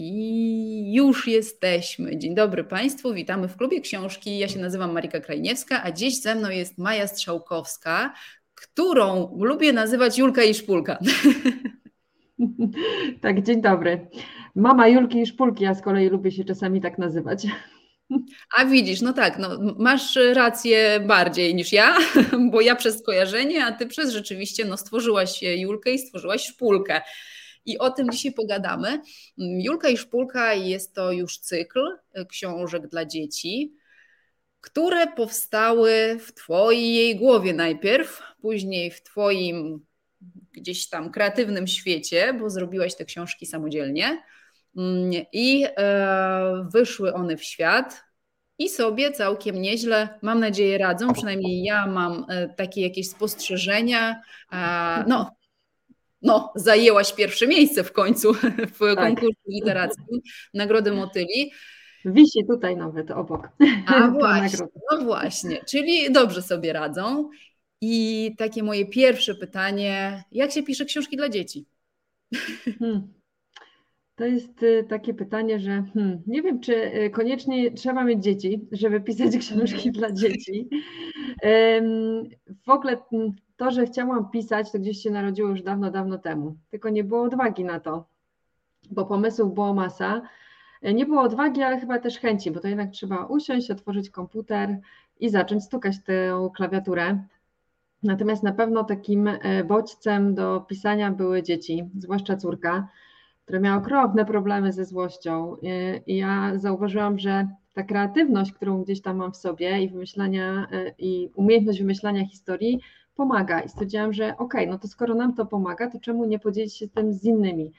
I już jesteśmy. Dzień dobry Państwu, witamy w klubie książki. Ja się nazywam Marika Krajniewska, a dziś ze mną jest Maja Strzałkowska, którą lubię nazywać Julka i Szpulka. Tak, dzień dobry. Mama Julki i Szpulki, ja z kolei lubię się czasami tak nazywać. A widzisz, no tak, no, masz rację bardziej niż ja, bo ja przez skojarzenie, a ty przez rzeczywiście no, stworzyłaś Julkę i stworzyłaś Szpulkę. I o tym dzisiaj pogadamy. Mm, Julka i Szpulka jest to już cykl e, książek dla dzieci, które powstały w Twojej głowie najpierw, później w Twoim gdzieś tam kreatywnym świecie, bo zrobiłaś te książki samodzielnie. Mm, I e, wyszły one w świat i sobie całkiem nieźle, mam nadzieję, radzą. Przynajmniej ja mam e, takie jakieś spostrzeżenia. No, no, zajęłaś pierwsze miejsce w końcu w tak. konkursie literackim Nagrody Motyli. Wisi tutaj nawet obok. A właśnie, no właśnie, czyli dobrze sobie radzą. I takie moje pierwsze pytanie, jak się pisze książki dla dzieci? Hmm. To jest y, takie pytanie, że hmm, nie wiem, czy y, koniecznie trzeba mieć dzieci, żeby pisać książki dla dzieci. W ogóle hmm, to, że chciałam pisać, to gdzieś się narodziło już dawno, dawno temu. Tylko nie było odwagi na to, bo pomysłów było masa. E, nie było odwagi, ale chyba też chęci, bo to jednak trzeba usiąść, otworzyć komputer i zacząć stukać tę klawiaturę. Natomiast na pewno takim e, bodźcem do pisania były dzieci, zwłaszcza córka, która miała okropne problemy ze złością. E, I ja zauważyłam, że ta kreatywność, którą gdzieś tam mam w sobie i wymyślania i umiejętność wymyślania historii pomaga. I stwierdziłam, że okej, okay, no to skoro nam to pomaga, to czemu nie podzielić się tym z innymi?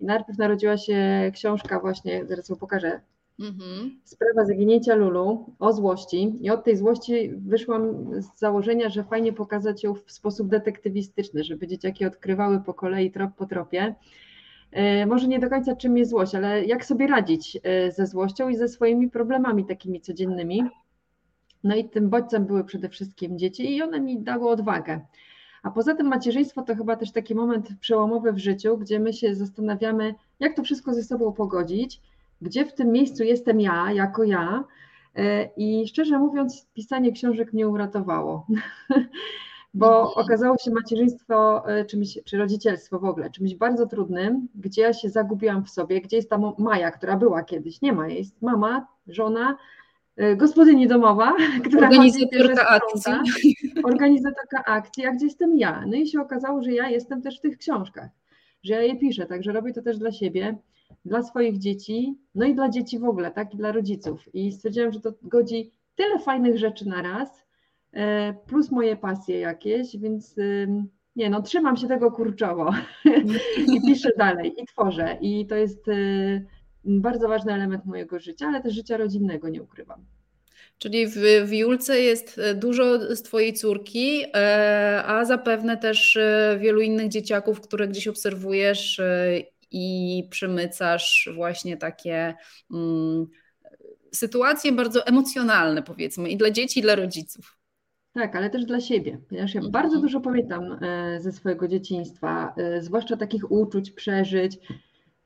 I najpierw narodziła się książka właśnie, zaraz ją pokażę, mhm. Sprawa zaginięcia Lulu o złości. I od tej złości wyszłam z założenia, że fajnie pokazać ją w sposób detektywistyczny, żeby dzieciaki odkrywały po kolei trop po tropie. E, może nie do końca czym jest złość, ale jak sobie radzić e, ze złością i ze swoimi problemami takimi codziennymi. No i tym bodźcem były przede wszystkim dzieci i one mi dały odwagę. A poza tym macierzyństwo to chyba też taki moment przełomowy w życiu, gdzie my się zastanawiamy, jak to wszystko ze sobą pogodzić, gdzie w tym miejscu jestem ja, jako ja. E, I szczerze mówiąc, pisanie książek mnie uratowało, bo mhm. okazało się macierzyństwo e, czymś, czy rodzicielstwo w ogóle czymś bardzo trudnym, gdzie ja się zagubiłam w sobie, gdzie jest ta Maja, która była kiedyś, nie ma, jest mama, żona, gospodyni domowa, która organizatorka akcji. Organizatorka akcji, a gdzie jestem ja? No i się okazało, że ja jestem też w tych książkach, że ja je piszę, także robię to też dla siebie, dla swoich dzieci, no i dla dzieci w ogóle, tak, i dla rodziców. I stwierdziłam, że to godzi tyle fajnych rzeczy na raz, e, plus moje pasje jakieś, więc nie no, trzymam się tego kurczowo i piszę dalej i tworzę i to jest e, bardzo ważny element mojego życia, ale też życia rodzinnego, nie ukrywam. Czyli w, w Julce jest e, dużo z Twojej córki, e, a zapewne też e, wielu innych dzieciaków, które gdzieś obserwujesz i przemycasz właśnie takie um, sytuacje bardzo emocjonalne, powiedzmy, i dla dzieci, i dla rodziców. Tak, ale też dla siebie, ponieważ ja bardzo mhm. dużo pamiętam ze swojego dzieciństwa, zwłaszcza takich uczuć, przeżyć,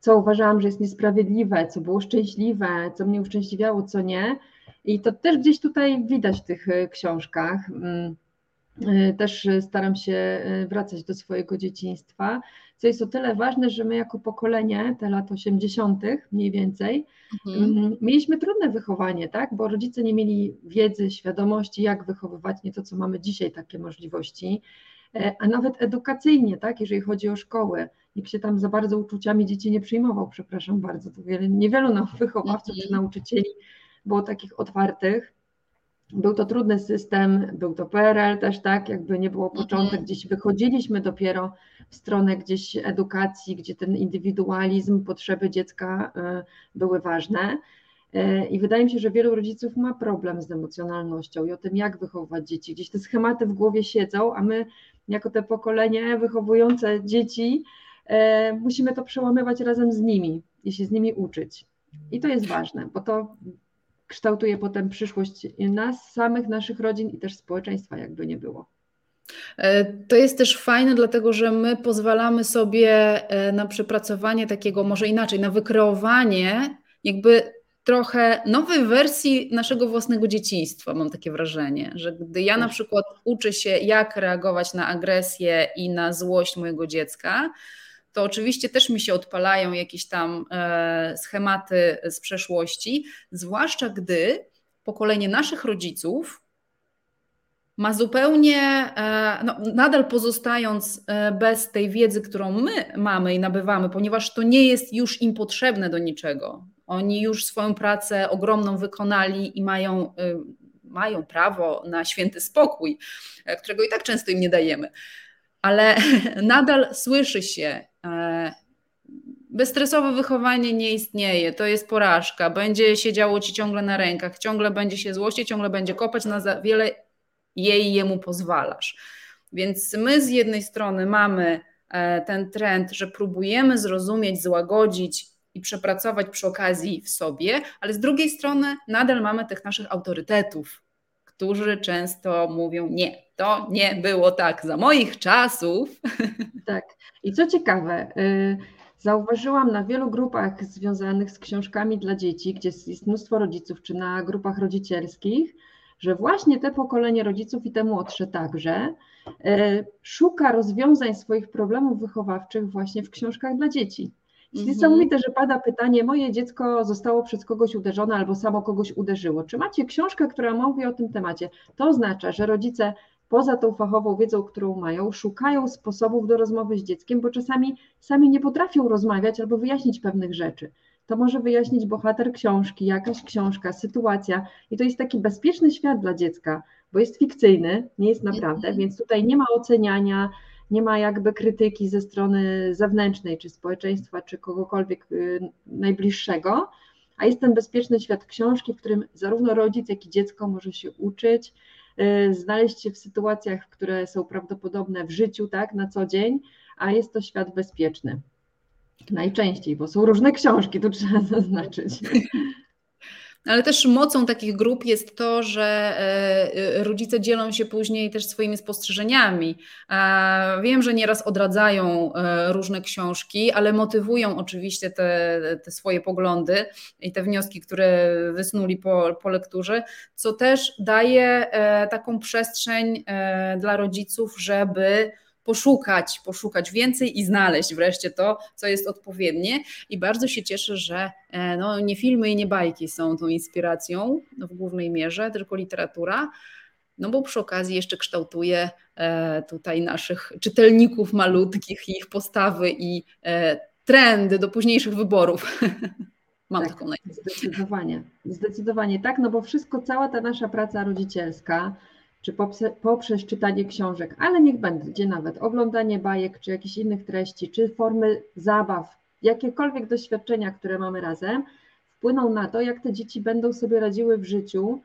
co uważałam, że jest niesprawiedliwe, co było szczęśliwe, co mnie uszczęśliwiało, co nie. I to też gdzieś tutaj widać w tych e, książkach. Mm, e, też staram się e, wracać do swojego dzieciństwa, co jest o tyle ważne, że my jako pokolenie, te lat 80. mniej więcej, mhm. Mm, mieliśmy trudne wychowanie, tak? Bo rodzice nie mieli wiedzy, świadomości, jak wychowywać, nie to, co mamy dzisiaj, takie możliwości, a nawet edukacyjnie, tak? Jeżeli chodzi o szkoły nikt się tam za bardzo uczuciami dzieci nie przyjmował, przepraszam bardzo, to wiele, niewielu nam wychowawców czy mhm. nauczycieli było takich otwartych. Był to trudny system, był to PRL też, tak, jakby nie było początek, mhm. gdzieś wychodziliśmy dopiero w stronę gdzieś edukacji, gdzie ten indywidualizm, potrzeby dziecka y, były ważne. Y, I wydaje mi się, że wielu rodziców ma problem z emocjonalnością i o tym, jak wychowywać dzieci. Gdzieś te schematy w głowie siedzą, a my, jako te pokolenie wychowujące dzieci, musimy to przełamywać razem z nimi i się z nimi uczyć. I to jest ważne, bo to kształtuje potem przyszłość nas samych, naszych rodzin i też społeczeństwa, jakby nie było. E, to jest też fajne, dlatego że my pozwalamy sobie e, na przepracowanie takiego, może inaczej, na wykreowanie jakby trochę nowej wersji naszego własnego dzieciństwa, mam takie wrażenie, że gdy ja na przykład uczę się, jak reagować na agresję i na złość mojego dziecka, to oczywiście też mi się odpalają jakieś tam e, schematy z przeszłości, zwłaszcza gdy pokolenie naszych rodziców ma zupełnie, e, no, nadal pozostając e, bez tej wiedzy, którą my mamy i nabywamy, ponieważ to nie jest już im potrzebne do niczego. Oni już swoją pracę ogromną wykonali i mają, mają prawo na święty spokój, którego i tak często im nie dajemy. Ale nadal słyszy się, bezstresowe wychowanie nie istnieje, to jest porażka, będzie się działo ci ciągle na rękach, ciągle będzie się złościć, ciągle będzie kopać na za wiele jej jemu pozwalasz. Więc my z jednej strony mamy e, ten trend, że próbujemy zrozumieć, złagodzić i przepracować przy okazji w sobie, ale z drugiej strony nadal mamy tych naszych autorytetów, którzy często mówią: Nie, to nie było tak za moich czasów. Tak. I co ciekawe, y, zauważyłam na wielu grupach związanych z książkami dla dzieci, gdzie jest mnóstwo rodziców, czy na grupach rodzicielskich, że właśnie te pokolenie rodziców i te młodsze także e, szuka rozwiązań swoich problemów wychowawczych właśnie w książkach dla dzieci. Jest mhm. niesamowite, że pada pytanie, moje dziecko zostało przez kogoś uderzone albo samo kogoś uderzyło. Czy macie książkę, która mówi o tym temacie? To oznacza, że rodzice poza tą fachową wiedzą, którą mają, szukają sposobów do rozmowy z dzieckiem, bo czasami sami nie potrafią rozmawiać albo wyjaśnić pewnych rzeczy to może wyjaśnić bohater książki, jakaś książka, sytuacja. I to jest taki bezpieczny świat dla dziecka, bo jest fikcyjny, nie jest naprawdę, mhm. więc tutaj nie ma oceniania, nie ma jakby krytyki ze strony zewnętrznej, czy społeczeństwa, czy kogokolwiek y, najbliższego, a jest ten bezpieczny świat książki, w którym zarówno rodzic, jak i dziecko może się uczyć, y, znaleźć się w sytuacjach, które są prawdopodobne w życiu, tak, na co dzień, a jest to świat bezpieczny. Najczęściej, bo są różne książki, to trzeba zaznaczyć. Ale też mocą takich grup jest to, że e, rodzice dzielą się później też swoimi spostrzeżeniami. Wiem, że nieraz odradzają e, różne książki, ale motywują oczywiście te, te swoje poglądy i te wnioski, które wysnuli po, po lekturze, co też daje e, taką przestrzeń dla rodziców, żeby poszukać, poszukać więcej i znaleźć wreszcie to, co jest odpowiednie. I bardzo się cieszę, że e, no, nie filmy i nie bajki są tą inspiracją no, w głównej mierze, tylko literatura. No bo przy okazji jeszcze kształtuje e, tutaj naszych czytelników malutkich, ich postawy i e, trendy do późniejszych wyborów. Mam tak, taką nadzieję. Zdecydowanie, zdecydowanie tak, no bo wszystko, cała ta nasza praca rodzicielska, czy poprzez czytanie książek, ale niech będzie nawet oglądanie bajek, czy jakichś innych treści, czy formy zabaw, jakiekolwiek doświadczenia, które mamy razem, wpłyną na to, jak te dzieci będą sobie radziły w życiu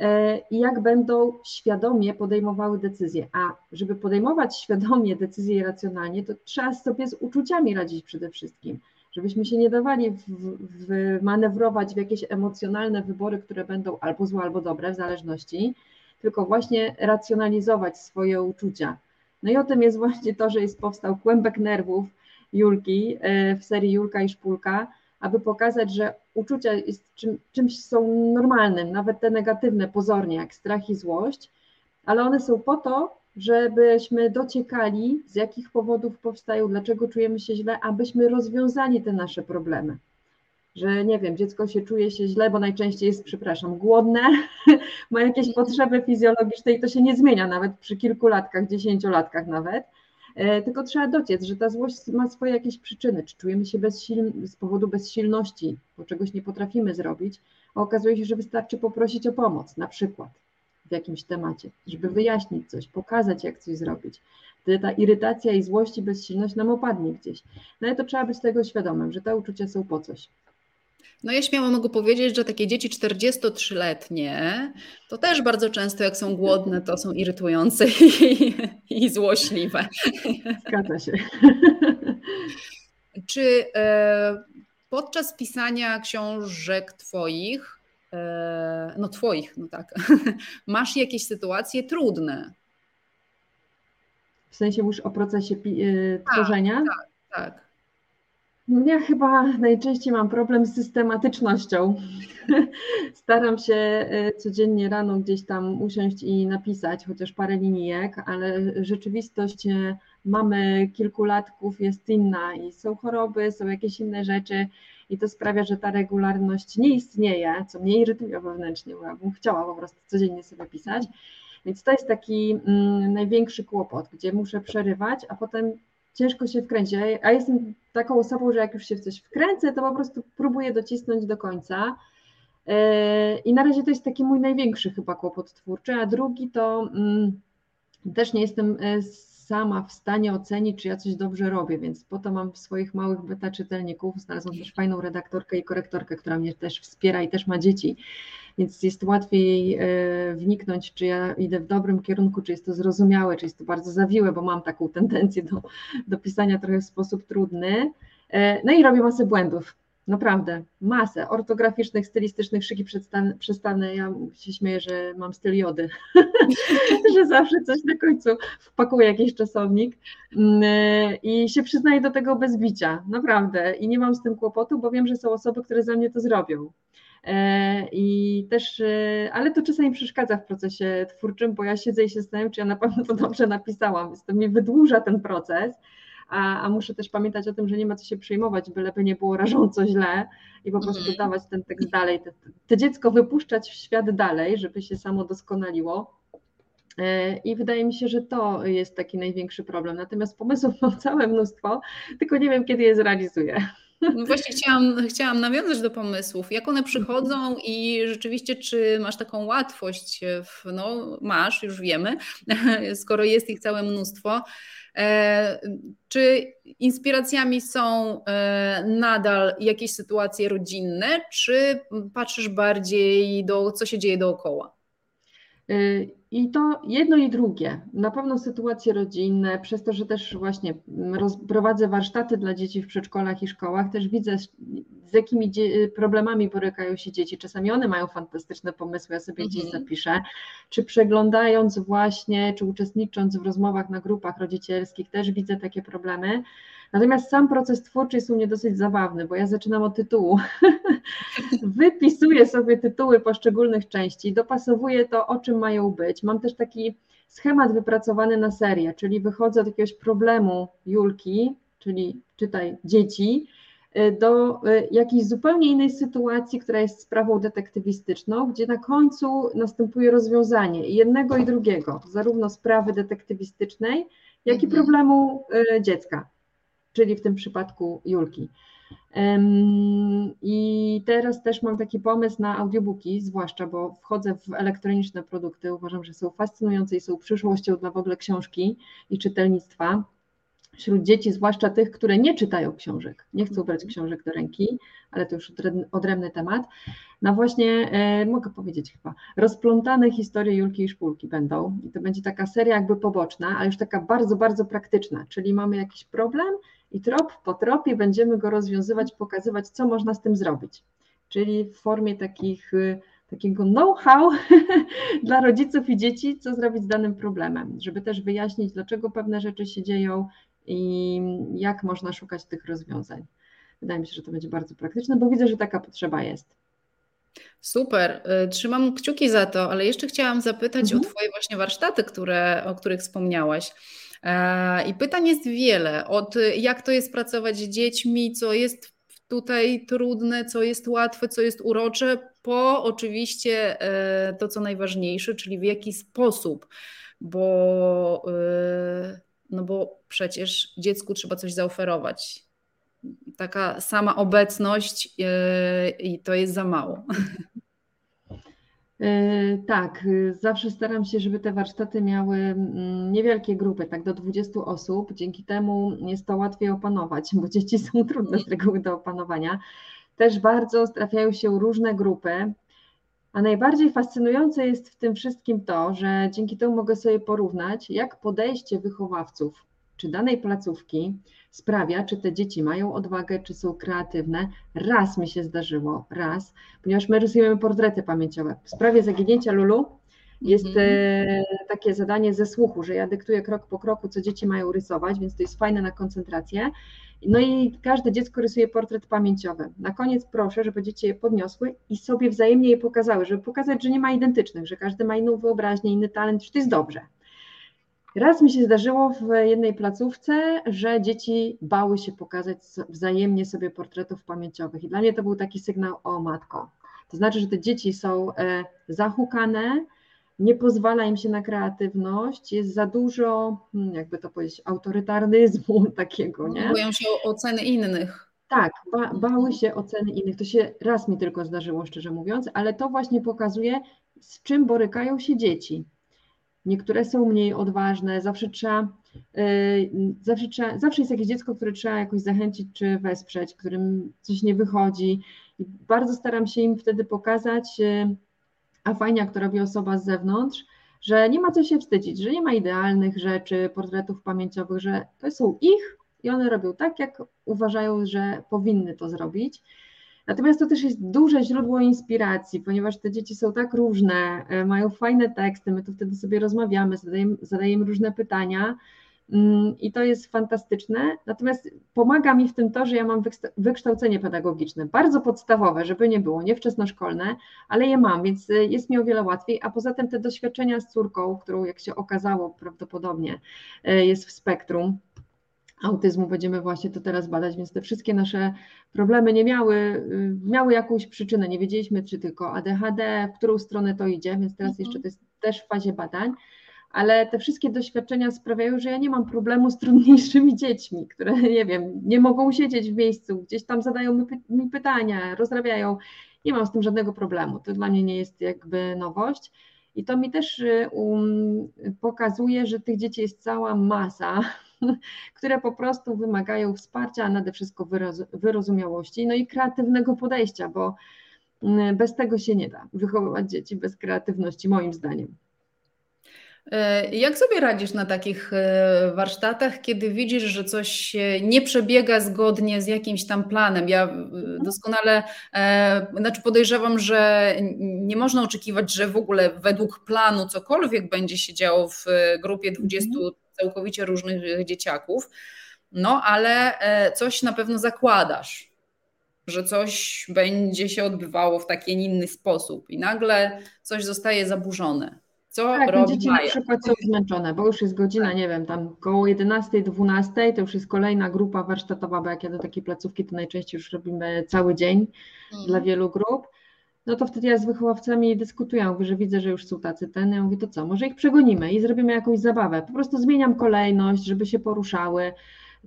e, i jak będą świadomie podejmowały decyzje. A żeby podejmować świadomie decyzje i racjonalnie, to trzeba sobie z uczuciami radzić przede wszystkim. Żebyśmy się nie dawali manewrować w jakieś emocjonalne wybory, które będą albo złe, albo dobre, w zależności, tylko właśnie racjonalizować swoje uczucia. No i o tym jest właśnie to, że jest powstał kłębek nerwów Julki e, w serii Julka i Szpulka, aby pokazać, że uczucia jest czym, czymś są normalnym, nawet te negatywne pozornie, jak strach i złość, ale one są po to, żebyśmy dociekali, z jakich powodów powstają, dlaczego czujemy się źle, abyśmy rozwiązali te nasze problemy że nie wiem, dziecko się czuje się źle, bo najczęściej jest, przepraszam, głodne, ma jakieś mhm. potrzeby fizjologiczne i to się nie zmienia nawet przy kilkulatkach, dziesięciolatkach nawet. E, tylko trzeba dociec, że ta złość ma swoje jakieś przyczyny, czy czujemy się bezsilni, z powodu bezsilności, bo czegoś nie potrafimy zrobić, a okazuje się, że wystarczy poprosić o pomoc, na przykład w jakimś temacie, żeby wyjaśnić coś, pokazać, jak coś zrobić. Wtedy ta irytacja i złość i bezsilność nam opadnie gdzieś. No ale to trzeba być tego świadomym, że te uczucia są po coś. No ja śmiało mogę powiedzieć, że takie dzieci 43-letnie to też bardzo często jak są głodne, to są irytujące i, i złośliwe. Zgadza się. Czy e, podczas pisania książek Twoich, e, no Twoich, no tak, masz jakieś sytuacje trudne? W sensie już o procesie y, tak, tworzenia? Tak, tak. No ja chyba najczęściej mam problem z systematycznością. Staram się y, codziennie rano gdzieś tam usiąść i napisać chociaż parę linijek, ale rzeczywistość y, mamy kilkulatków jest inna i są choroby, są jakieś inne rzeczy i to sprawia, że ta regularność nie istnieje, co mnie irytuje wewnętrznie, bo ja bym chciała po prostu codziennie sobie pisać. Więc to jest taki mm, największy kłopot, gdzie muszę przerywać, a potem ciężko się wkręcić. A jestem taką osobą, że jak już się w coś wkręcę, to po prostu próbuję docisnąć do końca. E, I na razie to jest taki mój największy chyba kłopot twórczy, a drugi to mm, też nie jestem e, sama w stanie ocenić, czy ja coś dobrze robię, więc po to mam swoich małych beta czytelników. Znalazłam też fajną redaktorkę i korektorkę, która mnie też wspiera i też ma dzieci, więc jest łatwiej e, wniknąć, czy ja idę w dobrym kierunku, czy jest to zrozumiałe, czy jest to bardzo zawiłe, bo mam taką tendencję do, do pisania trochę w sposób trudny. E, no i robię masę błędów. Naprawdę, masę ortograficznych, stylistycznych, szyki przestawne. Ja się śmieję, że mam styl jody, że zawsze coś na końcu wpakuję jakiś czasownik mm, i się przyznaję do tego bez bicia, naprawdę. I nie mam z tym kłopotu, bo wiem, że są osoby, które za mnie to zrobią. E, I też, e, ale to czasami przeszkadza w procesie twórczym, bo ja siedzę i się zastanawiam, czy ja na pewno to dobrze napisałam, więc to mi wydłuża ten proces a, a muszę też pamiętać o tym, że nie ma co się przejmować, byleby nie było rażąco źle i po prostu mm. dawać ten tekst dalej, te, te dziecko wypuszczać w świat dalej, żeby się samo doskonaliło. E, I wydaje mi się, że to jest taki największy problem. Natomiast pomysłów mam całe mnóstwo, tylko nie wiem, kiedy je zrealizuję. No właśnie chciałam, chciałam nawiązać do pomysłów, jak one przychodzą i rzeczywiście czy masz taką łatwość, w, no masz, już wiemy, skoro jest ich całe mnóstwo, E, czy inspiracjami są e, nadal jakieś sytuacje rodzinne, czy patrzysz bardziej do co się dzieje dookoła? I to jedno i drugie. Na pewno sytuacje rodzinne, przez to, że też właśnie prowadzę warsztaty dla dzieci w przedszkolach i szkołach, też widzę, z jakimi problemami borykają się dzieci. Czasami one mają fantastyczne pomysły, ja sobie gdzieś mhm. zapiszę. Czy przeglądając właśnie, czy uczestnicząc w rozmowach na grupach rodzicielskich, też widzę takie problemy. Natomiast sam proces twórczy jest u mnie dosyć zabawny, bo ja zaczynam od tytułu. Wypisuję sobie tytuły poszczególnych części, dopasowuję to, o czym mają być. Mam też taki schemat wypracowany na serię, czyli wychodzę od jakiegoś problemu Julki, czyli czytaj dzieci, y, do y, jakiejś zupełnie innej sytuacji, która jest sprawą detektywistyczną, gdzie na końcu następuje rozwiązanie jednego i drugiego, zarówno sprawy detektywistycznej, jak i mhm. problemu y, dziecka czyli w tym przypadku Julki. I teraz też mam taki pomysł na audiobooki, zwłaszcza, bo wchodzę w elektroniczne produkty. Uważam, że są fascynujące i są przyszłością dla w ogóle książki i czytelnictwa. Wśród dzieci, zwłaszcza tych, które nie czytają książek, nie chcą brać książek do ręki, ale to już odrębny temat. Na właśnie, e, mogę powiedzieć chyba, rozplątane historie Julki i Szpulki będą. I to będzie taka seria jakby poboczna, ale już taka bardzo, bardzo praktyczna. Czyli mamy jakiś problem i trop po tropie będziemy go rozwiązywać, pokazywać, co można z tym zrobić. Czyli w formie takich, y, takiego know-how dla rodziców i dzieci, co zrobić z danym problemem, żeby też wyjaśnić, dlaczego pewne rzeczy się dzieją i jak można szukać tych rozwiązań. Wydaje mi się, że to będzie bardzo praktyczne, bo widzę, że taka potrzeba jest. Super, y, trzymam kciuki za to, ale jeszcze chciałam zapytać mhm. o Twoje właśnie warsztaty, które, o których wspomniałaś. E, I pytań jest wiele. Od jak to jest pracować z dziećmi, co jest tutaj trudne, co jest łatwe, co jest urocze, po oczywiście e, to, co najważniejsze, czyli w jaki sposób, bo, e, no bo przecież dziecku trzeba coś zaoferować. Taka sama obecność i to jest za mało. E, tak, y, zawsze staram się, żeby te warsztaty miały mm, niewielkie grupy, tak do 20 osób. Dzięki temu jest to łatwiej opanować, bo dzieci są trudne z reguły do opanowania. Też bardzo trafiają się różne grupy, a najbardziej fascynujące jest w tym wszystkim to, że dzięki temu mogę sobie porównać, jak podejście wychowawców czy danej placówki sprawia, czy te dzieci mają odwagę, czy są kreatywne. Raz mi się zdarzyło, raz, ponieważ my rysujemy portrety pamięciowe. W sprawie zaginięcia Lulu Jest mhm. takie zadanie ze słuchu, że ja dyktuję krok po kroku, co dzieci mają rysować, więc to jest fajne na koncentrację. No i każde dziecko rysuje portret pamięciowy. Na koniec proszę, żeby dzieci je podniosły i sobie wzajemnie je pokazały, żeby pokazać, że nie ma identycznych, że każdy ma inną wyobraźnię, inny talent, że to jest dobrze. Raz mi się zdarzyło w jednej placówce, że dzieci bały się pokazać wzajemnie sobie portretów pamięciowych. I dla mnie to był taki sygnał o matko. To znaczy, że te dzieci są e, zahukane, nie pozwala im się na kreatywność, jest za dużo, hmm, jakby to powiedzieć, autorytaryzmu takiego, nie? Boją się oceny innych. Tak, ba bały się oceny innych. To się raz mi tylko zdarzyło, szczerze mówiąc, ale to właśnie pokazuje, z czym borykają się dzieci. Niektóre są mniej odważne, zawsze trzeba, yy, zawsze, trzeba, zawsze jest jakieś dziecko, które trzeba jakoś zachęcić czy wesprzeć, którym coś nie wychodzi. I bardzo staram się im wtedy pokazać, yy, a fajnie jak to robi osoba z zewnątrz, że nie ma co się wstydzić, że nie ma idealnych rzeczy, portretów pamięciowych, że to są ich i one robią tak, jak uważają, że powinny to zrobić. Natomiast to też jest duże źródło inspiracji, ponieważ te dzieci są tak różne, e, mają fajne teksty, my tu wtedy sobie rozmawiamy, zadajemy, zadajemy różne pytania mm, i to jest fantastyczne. Natomiast pomaga mi w tym to, że ja mam wykształcenie pedagogiczne, bardzo podstawowe, żeby nie było, nie wczesnoszkolne, ale je mam, więc e, jest mi o wiele łatwiej, a poza tym te doświadczenia z córką, którą jak się okazało prawdopodobnie e, jest w spektrum, autyzmu będziemy właśnie to teraz badać, więc te wszystkie nasze problemy nie miały, y, miały jakąś przyczynę, nie wiedzieliśmy, czy tylko ADHD, w którą stronę to idzie, więc teraz mhm. jeszcze to jest też w fazie badań, ale te wszystkie doświadczenia sprawiają, że ja nie mam problemu z trudniejszymi dziećmi, które, nie wiem, nie mogą siedzieć w miejscu, gdzieś tam zadają mi pytania, rozrabiają, nie mam z tym żadnego problemu, to dla mnie nie jest jakby nowość. I to mi też y, um, pokazuje, że tych dzieci jest cała masa, które po prostu wymagają wsparcia, a nade wszystko wyrozumiałości, no i kreatywnego podejścia, bo mm, bez tego się nie da wychowywać dzieci bez kreatywności, moim zdaniem. E, jak sobie radzisz na takich e, warsztatach, kiedy widzisz, że coś nie przebiega zgodnie z jakimś tam planem? Ja mhm. doskonale, e, znaczy podejrzewam, że nie można oczekiwać, że w ogóle według planu cokolwiek będzie się działo w grupie 20 całkowicie różnych dzieciaków, no ale e, coś na pewno zakładasz, że coś będzie się odbywało w taki inny sposób i nagle coś zostaje zaburzone. Co tak, robi dzieci Maja? na przykład są zmęczone, bo już jest godzina, tak. nie wiem, tam koło 11, 12, to już jest kolejna grupa warsztatowa, bo jak ja do takiej placówki, to najczęściej już robimy cały dzień hmm. dla wielu grup no to wtedy ja z wychowawcami dyskutuję, mówię, że widzę, że już są tacy ten, ja mówię, to co, może ich przegonimy i zrobimy jakąś zabawę, po prostu zmieniam kolejność, żeby się poruszały,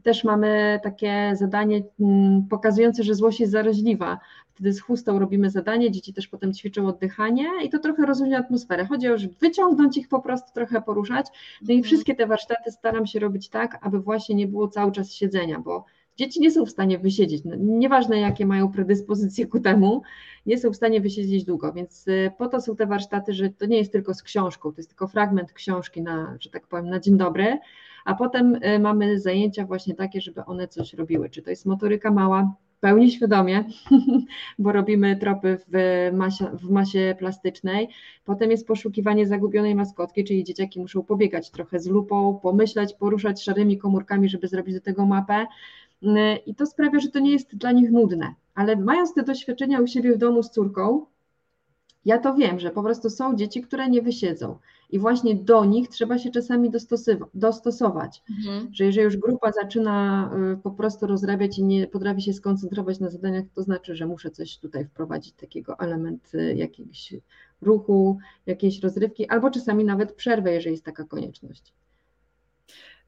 też mamy takie zadanie mm, pokazujące, że złość jest zaraźliwa. Wtedy z chustą robimy zadanie, dzieci też potem ćwiczą oddychanie i to trochę rozluźnia atmosferę. Chodzi o, żeby wyciągnąć ich po prostu, trochę poruszać. No i mhm. wszystkie te warsztaty staram się robić tak, aby właśnie nie było cały czas siedzenia, bo Dzieci nie są w stanie wysiedzieć, no, nieważne jakie mają predyspozycje ku temu, nie są w stanie wysiedzieć długo, więc y, po to są te warsztaty, że to nie jest tylko z książką, to jest tylko fragment książki na, że tak powiem, na dzień dobry, a potem y, mamy zajęcia właśnie takie, żeby one coś robiły, czy to jest motoryka mała, pełni świadomie, bo robimy tropy w masie, w masie plastycznej. Potem jest poszukiwanie zagubionej maskotki, czyli dzieciaki muszą pobiegać trochę z lupą, pomyśleć, poruszać szarymi komórkami, żeby zrobić do tego mapę. I to sprawia, że to nie jest dla nich nudne. Ale mając te doświadczenia u siebie w domu z córką, ja to wiem, że po prostu są dzieci, które nie wysiedzą. I właśnie do nich trzeba się czasami dostosować. Mhm. Że jeżeli już grupa zaczyna y, po prostu rozrabiać i nie potrafi się skoncentrować na zadaniach, to znaczy, że muszę coś tutaj wprowadzić, takiego element y, jakiegoś ruchu, jakiejś rozrywki, albo czasami nawet przerwę, jeżeli jest taka konieczność.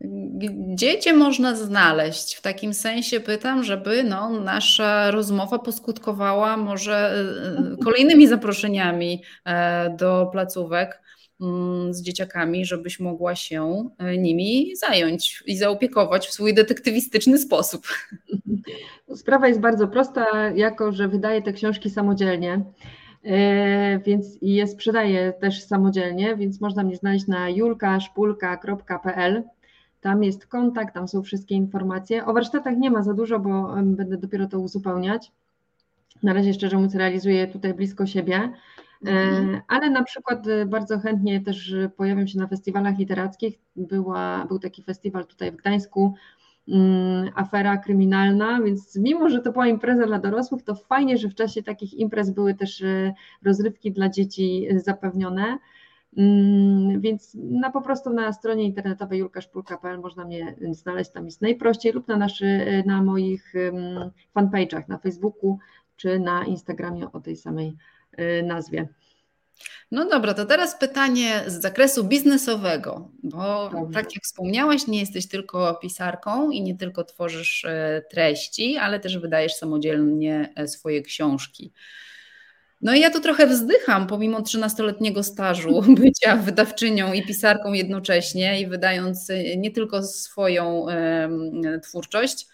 Gdzie cię można znaleźć? W takim sensie pytam, żeby no, nasza rozmowa poskutkowała może e, kolejnymi zaproszeniami e, do placówek mm, z dzieciakami, żebyś mogła się e, nimi zająć i zaopiekować w swój detektywistyczny sposób. Sprawa jest bardzo prosta, jako że wydaję te książki samodzielnie więc i je sprzedaję też samodzielnie, więc można mnie znaleźć na julkaszpulka.pl tam jest kontakt, tam są wszystkie informacje. O warsztatach nie ma za dużo, bo będę dopiero to uzupełniać. Na razie szczerze mówiąc realizuję tutaj blisko siebie, Mhm. Ale na przykład bardzo chętnie też pojawiam się na festiwalach literackich. Była, był taki festiwal tutaj w Gdańsku, Mm, afera kryminalna, więc mimo, że to była impreza dla dorosłych, to fajnie, że w czasie takich imprez były też e, rozrywki dla dzieci zapewnione. Mm, więc na po prostu na stronie internetowej julkaszpulka.pl można mnie znaleźć, tam jest najprościej lub na, naszy, na moich fanpage'ach na Facebooku czy na Instagramie o tej samej e, nazwie. No dobra, to teraz pytanie z zakresu biznesowego, bo Dobrze. tak jak wspomniałaś, nie jesteś tylko pisarką i nie tylko tworzysz e, treści, ale też wydajesz samodzielnie e, swoje książki. No i ja tu trochę wzdycham, pomimo 13-letniego stażu bycia wydawczynią i pisarką jednocześnie i wydając e, nie tylko swoją twórczość,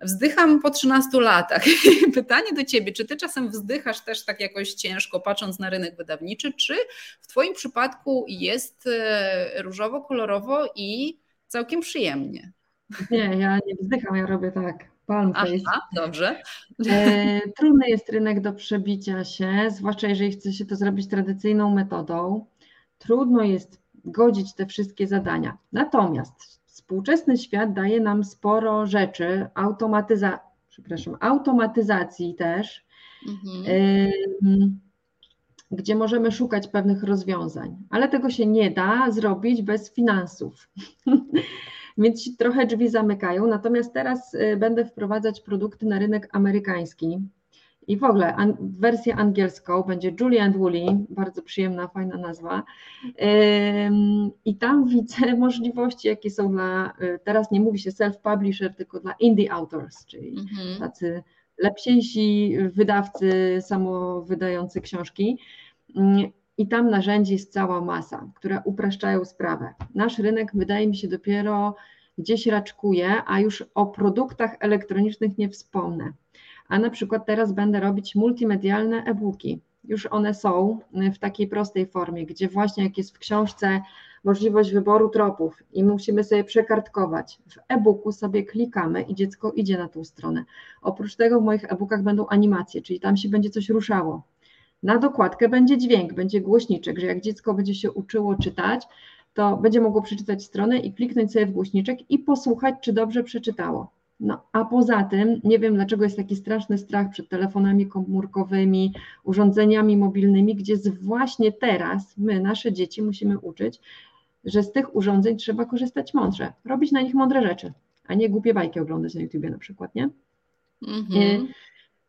Wzdycham po 13 latach. Pytanie do Ciebie, czy Ty czasem wzdychasz też tak jakoś ciężko, patrząc na rynek wydawniczy, czy w Twoim przypadku jest e, różowo, kolorowo i całkiem przyjemnie? Nie, ja nie wzdycham, ja robię tak. Palm face. Aha, dobrze. E, trudny jest rynek do przebicia się, zwłaszcza jeżeli chce się to zrobić tradycyjną metodą. Trudno jest godzić te wszystkie zadania. Natomiast współczesny świat daje nam sporo rzeczy, automatyza, przepraszam, automatyzacji też, mhm. gdzie możemy szukać pewnych rozwiązań, ale tego się nie da zrobić bez finansów. Więc trochę drzwi zamykają. Natomiast teraz y, będę wprowadzać produkty na rynek amerykański. I w ogóle an, wersję angielską będzie Julie and Woolly, bardzo przyjemna, fajna nazwa. I tam widzę możliwości, jakie są dla, y, teraz nie mówi się self-publisher, tylko dla indie authors, czyli mhm. tacy lepsiejsi wydawcy samowydający książki. I tam narzędzi jest cała masa, które upraszczają sprawę. Nasz rynek wydaje mi się dopiero gdzieś raczkuje, a już o produktach elektronicznych nie wspomnę a na przykład teraz będę robić multimedialne e-booki. Już one są w takiej prostej formie, gdzie właśnie jak jest w książce możliwość wyboru tropów i musimy sobie przekartkować. W e-booku sobie klikamy i dziecko idzie na tą stronę. Oprócz tego w moich e-bookach będą animacje, czyli tam się będzie coś ruszało. Na dokładkę będzie dźwięk, będzie głośniczek, że jak dziecko będzie się uczyło czytać, to będzie mogło przeczytać stronę i kliknąć sobie w głośniczek i posłuchać, czy dobrze przeczytało. No, a poza tym, nie wiem dlaczego jest taki straszny strach przed telefonami komórkowymi, urządzeniami mobilnymi, gdzie właśnie teraz my, nasze dzieci, musimy uczyć, że z tych urządzeń trzeba korzystać mądrze, robić na nich mądre rzeczy, a nie głupie bajki oglądać na YouTubie na przykład, nie? Mhm.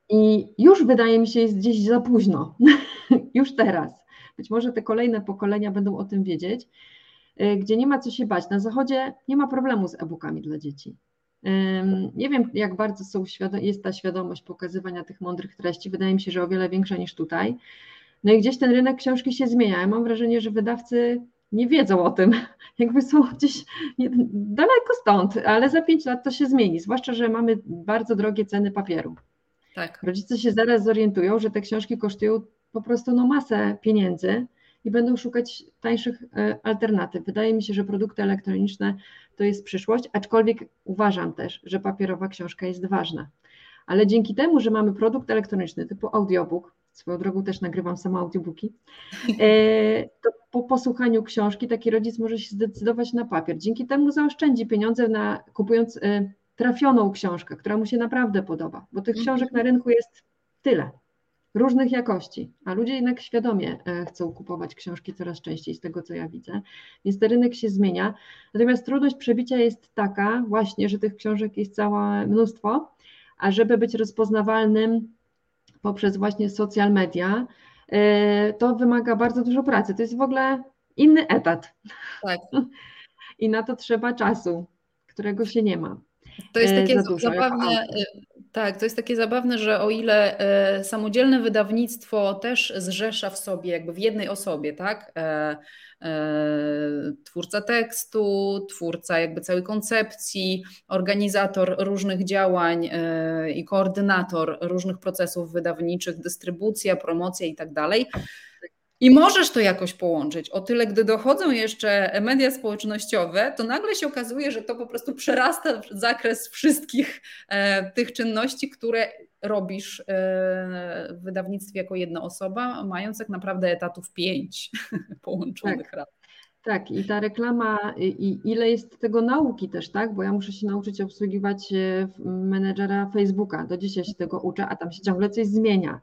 I już wydaje mi się, jest gdzieś za późno, już teraz. Być może te kolejne pokolenia będą o tym wiedzieć, y, gdzie nie ma co się bać. Na zachodzie nie ma problemu z e-bookami dla dzieci. Nie wiem, jak bardzo są jest ta świadomość pokazywania tych mądrych treści. Wydaje mi się, że o wiele większa niż tutaj. No i gdzieś ten rynek książki się zmienia. Ja mam wrażenie, że wydawcy nie wiedzą o tym, jakby są gdzieś daleko stąd, ale za pięć lat to się zmieni, zwłaszcza, że mamy bardzo drogie ceny papieru. Tak. Rodzice się zaraz zorientują, że te książki kosztują po prostu no masę pieniędzy i będą szukać tańszych e, alternatyw. Wydaje mi się, że produkty elektroniczne to jest przyszłość, aczkolwiek uważam też, że papierowa książka jest ważna. Ale dzięki temu, że mamy produkt elektroniczny typu audiobook, swoją drogą też nagrywam sama audiobooki, e, to po posłuchaniu książki taki rodzic może się zdecydować na papier. Dzięki temu zaoszczędzi pieniądze na kupując e, trafioną książkę, która mu się naprawdę podoba, bo tych książek na rynku jest tyle różnych jakości, a ludzie jednak świadomie e, chcą kupować książki coraz częściej, z tego co ja widzę, więc ten rynek się zmienia. Natomiast trudność przebicia jest taka właśnie, że tych książek jest całe mnóstwo, a żeby być rozpoznawalnym poprzez właśnie social media, e, to wymaga bardzo dużo pracy. To jest w ogóle inny etat. Tak. I na to trzeba czasu, którego się nie ma. To jest e, takie za zabawne, tak, to jest takie zabawne, że o ile e, samodzielne wydawnictwo też zrzesza w sobie, jakby w jednej osobie, tak? E, e, twórca tekstu, twórca jakby całej koncepcji, organizator różnych działań i koordynator różnych procesów wydawniczych, dystrybucja, promocja i tak dalej I możesz to jakoś połączyć. O tyle, gdy dochodzą jeszcze media społecznościowe, to nagle się okazuje, że to po prostu przerasta zakres wszystkich e, tych czynności, które robisz e, w wydawnictwie jako jedna osoba, mając tak naprawdę etatów pięć połączonych tak. Tak, i ta reklama, i ile jest tego nauki też, tak? Bo ja muszę się nauczyć obsługiwać e, menedżera Facebooka. Do dzisiaj się tego uczę, a tam się ciągle coś zmienia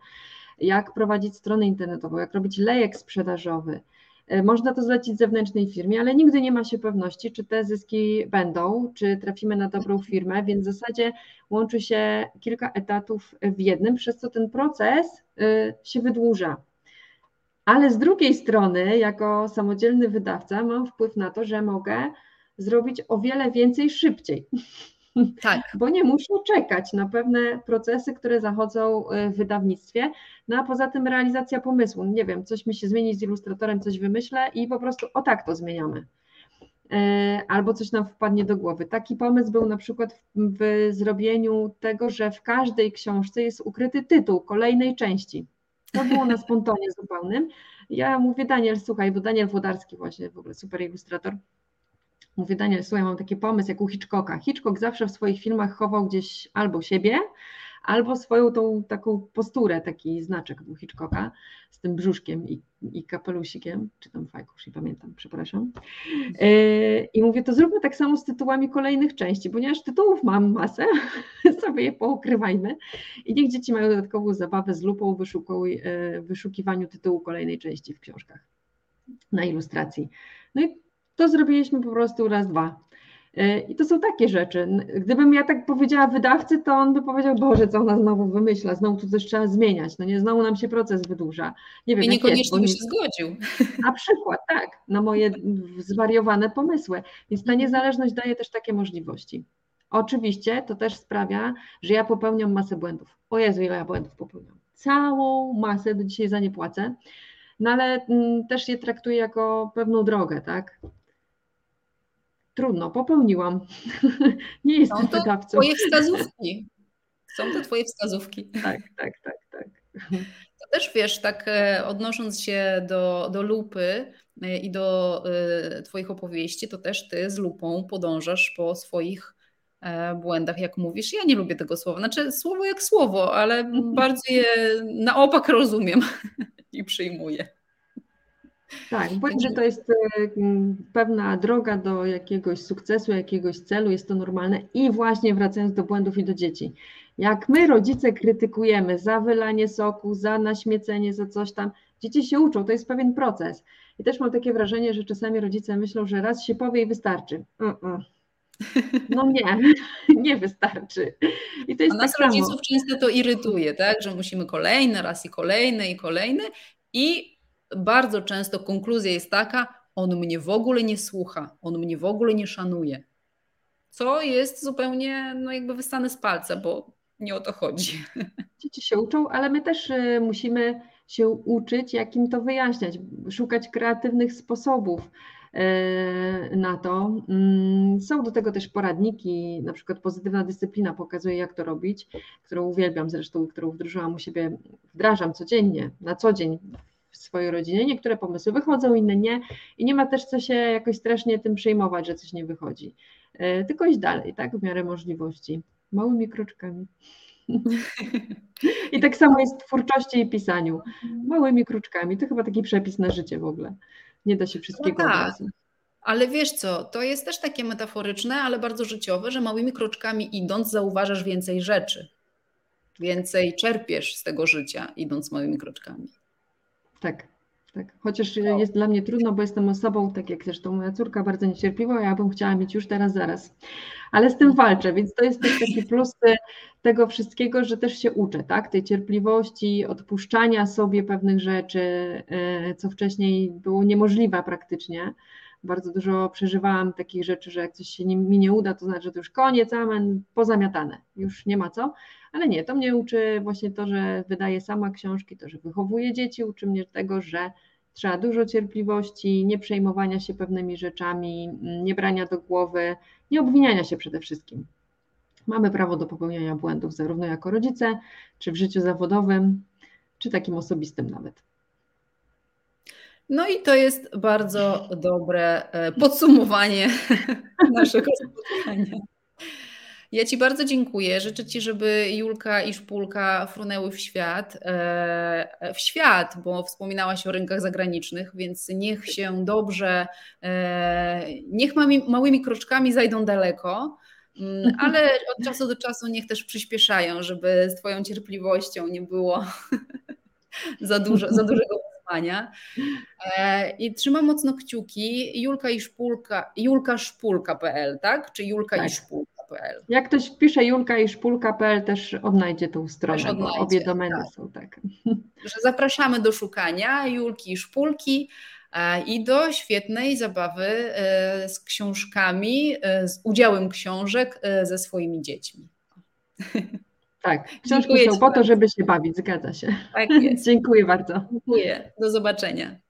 jak prowadzić stronę internetową, jak robić lejek sprzedażowy. E, można to zlecić zewnętrznej firmie, ale nigdy nie ma się pewności, czy te zyski będą, czy trafimy na dobrą firmę, więc w zasadzie łączy się kilka etatów w jednym, przez co ten proces e, się wydłuża. Ale z drugiej strony, jako samodzielny wydawca, mam wpływ na to, że mogę zrobić o wiele więcej szybciej. Tak. Bo nie muszą czekać na pewne procesy, które zachodzą e, w wydawnictwie. No a poza tym realizacja pomysłu. Nie wiem, coś mi się zmieni z ilustratorem, coś wymyślę i po prostu o tak to zmieniamy. E, albo coś nam wpadnie do głowy. Taki pomysł był na przykład w, w zrobieniu tego, że w każdej książce jest ukryty tytuł kolejnej części. To było na spontonie zupełnym. Ja mówię, Daniel, słuchaj, bo Daniel Włodarski właśnie, w ogóle super ilustrator, Mówię, Daniel, słuchaj, mam taki pomysł jak u Hitchcocka. Hitchcock zawsze w swoich filmach chował gdzieś albo siebie, albo swoją tą taką posturę, taki znaczek u Hitchcocka z tym brzuszkiem i, i kapelusikiem, czy tam fajkusz, nie pamiętam, przepraszam. Yy, I mówię, to zróbmy tak samo z tytułami kolejnych części, ponieważ tytułów mam masę, sobie je poukrywajmy i niech dzieci mają dodatkową zabawę z lupą w yy, wyszukiwaniu tytułu kolejnej części w książkach na ilustracji. No i to zrobiliśmy po prostu raz, dwa. E, I to są takie rzeczy. Gdybym ja tak powiedziała wydawcy, to on by powiedział, Boże, co ona znowu wymyśla, znowu tu coś trzeba zmieniać, no nie, znowu nam się proces wydłuża. Nie wiem, I niekoniecznie by się zgodził. Na przykład, tak, na moje zwariowane pomysły. Więc ta niezależność daje też takie możliwości. Oczywiście to też sprawia, że ja popełniam masę błędów. O Jezu, ile ja błędów popełniam. Całą masę, do dzisiaj za nie płacę, no ale mm, też je traktuję jako pewną drogę, tak? Trudno, popełniłam. Nie jestem Są to wydawcą. Twoje wskazówki. Są to Twoje wskazówki. Tak, tak, tak, tak. To też wiesz, tak e, odnosząc się do, do lupy e, i do e, Twoich opowieści, to też Ty z lupą podążasz po swoich błędach, jak mówisz. Ja nie lubię tego słowa. Znaczy, słowo jak słowo, ale bardzo je na opak rozumiem i przyjmuję. Tak, błędy to jest e, pewna droga do jakiegoś sukcesu, jakiegoś celu, jest to normalne. I właśnie wracając do błędów i do dzieci. Jak my, rodzice, krytykujemy za wylanie soku, za naśmiecenie, za coś tam, dzieci się uczą, to jest pewien proces. I też mam takie wrażenie, że czasami rodzice myślą, że raz się powie i wystarczy. No nie, nie wystarczy. I to jest A nas tak rodziców często to irytuje, tak? Że musimy kolejny raz i kolejny i kolejny i bardzo często konkluzja jest taka, on mnie w ogóle nie słucha, on mnie w ogóle nie szanuje. Co jest zupełnie no jakby wystane z palca, bo nie o to chodzi. Dzieci się uczą, ale my też y, musimy się uczyć, jak im to wyjaśniać, szukać kreatywnych sposobów y, na to. Mm, są do tego też poradniki, na przykład pozytywna dyscyplina pokazuje, jak to robić, którą uwielbiam zresztą, którą wdrożyłam u siebie, wdrażam codziennie, na co dzień swojej rodzinie. Niektóre pomysły wychodzą, inne nie. I nie ma też co się jakoś strasznie tym przejmować, że coś nie wychodzi. E, tylko iść dalej, tak, w miarę możliwości. Małymi kroczkami. I tak samo jest w twórczości i pisaniu. Małymi kroczkami. To chyba taki przepis na życie w ogóle. Nie da się wszystkiego no tak. Ale wiesz co, to jest też takie metaforyczne, ale bardzo życiowe, że małymi kroczkami idąc zauważasz więcej rzeczy. Więcej czerpiesz z tego życia, idąc małymi kroczkami. Tak, tak. Chociaż no. jest dla mnie trudno, bo jestem osobą, tak jak zresztą moja córka, bardzo niecierpliwa, ja bym chciała mieć już teraz, zaraz. Ale z tym walczę, więc to jest też taki plus tego wszystkiego, że też się uczę, tak? Tej cierpliwości, odpuszczania sobie pewnych rzeczy, e, co wcześniej było niemożliwe praktycznie. Bardzo dużo przeżywałam takich rzeczy, że jak coś się mi nie uda, to znaczy, że to już koniec, amen, pozamiatane, już nie ma co. Ale nie, to mnie uczy właśnie to, że wydaje sama książki, to, że wychowuje dzieci, uczy mnie tego, że trzeba dużo cierpliwości, nie przejmowania się pewnymi rzeczami, nie brania do głowy, nie obwiniania się przede wszystkim. Mamy prawo do popełniania błędów, zarówno jako rodzice, czy w życiu zawodowym, czy takim osobistym nawet. No i to jest bardzo dobre e, podsumowanie naszego spotkania. Ja Ci bardzo dziękuję. Życzę Ci, żeby Julka i Szpulka frunęły w świat, e, w świat, bo wspominałaś o rynkach zagranicznych, więc niech się dobrze, e, niech małymi kroczkami zajdą daleko, mm, ale od czasu do czasu niech też przyspieszają, żeby z Twoją cierpliwością nie było za, dużo, za dużego E, I trzymam mocno kciuki. Julka i Szpulka, julkaszpulka.pl, tak? Czy Julka tak. i Szpulka? Jak ktoś wpisze Julka i Szpulka.pl też odnajdzie tą stronę, odnajdzie, bo obie domeny tak. są tak. Że zapraszamy do szukania Julki i Szpulki e, i do świetnej zabawy e, z książkami, z udziałem książek ze swoimi dziećmi. Tak, książki Dziękuję są po to, żeby się bawić, zgadza się. Tak. Dziękuję bardzo. Dziękuję. Do zobaczenia.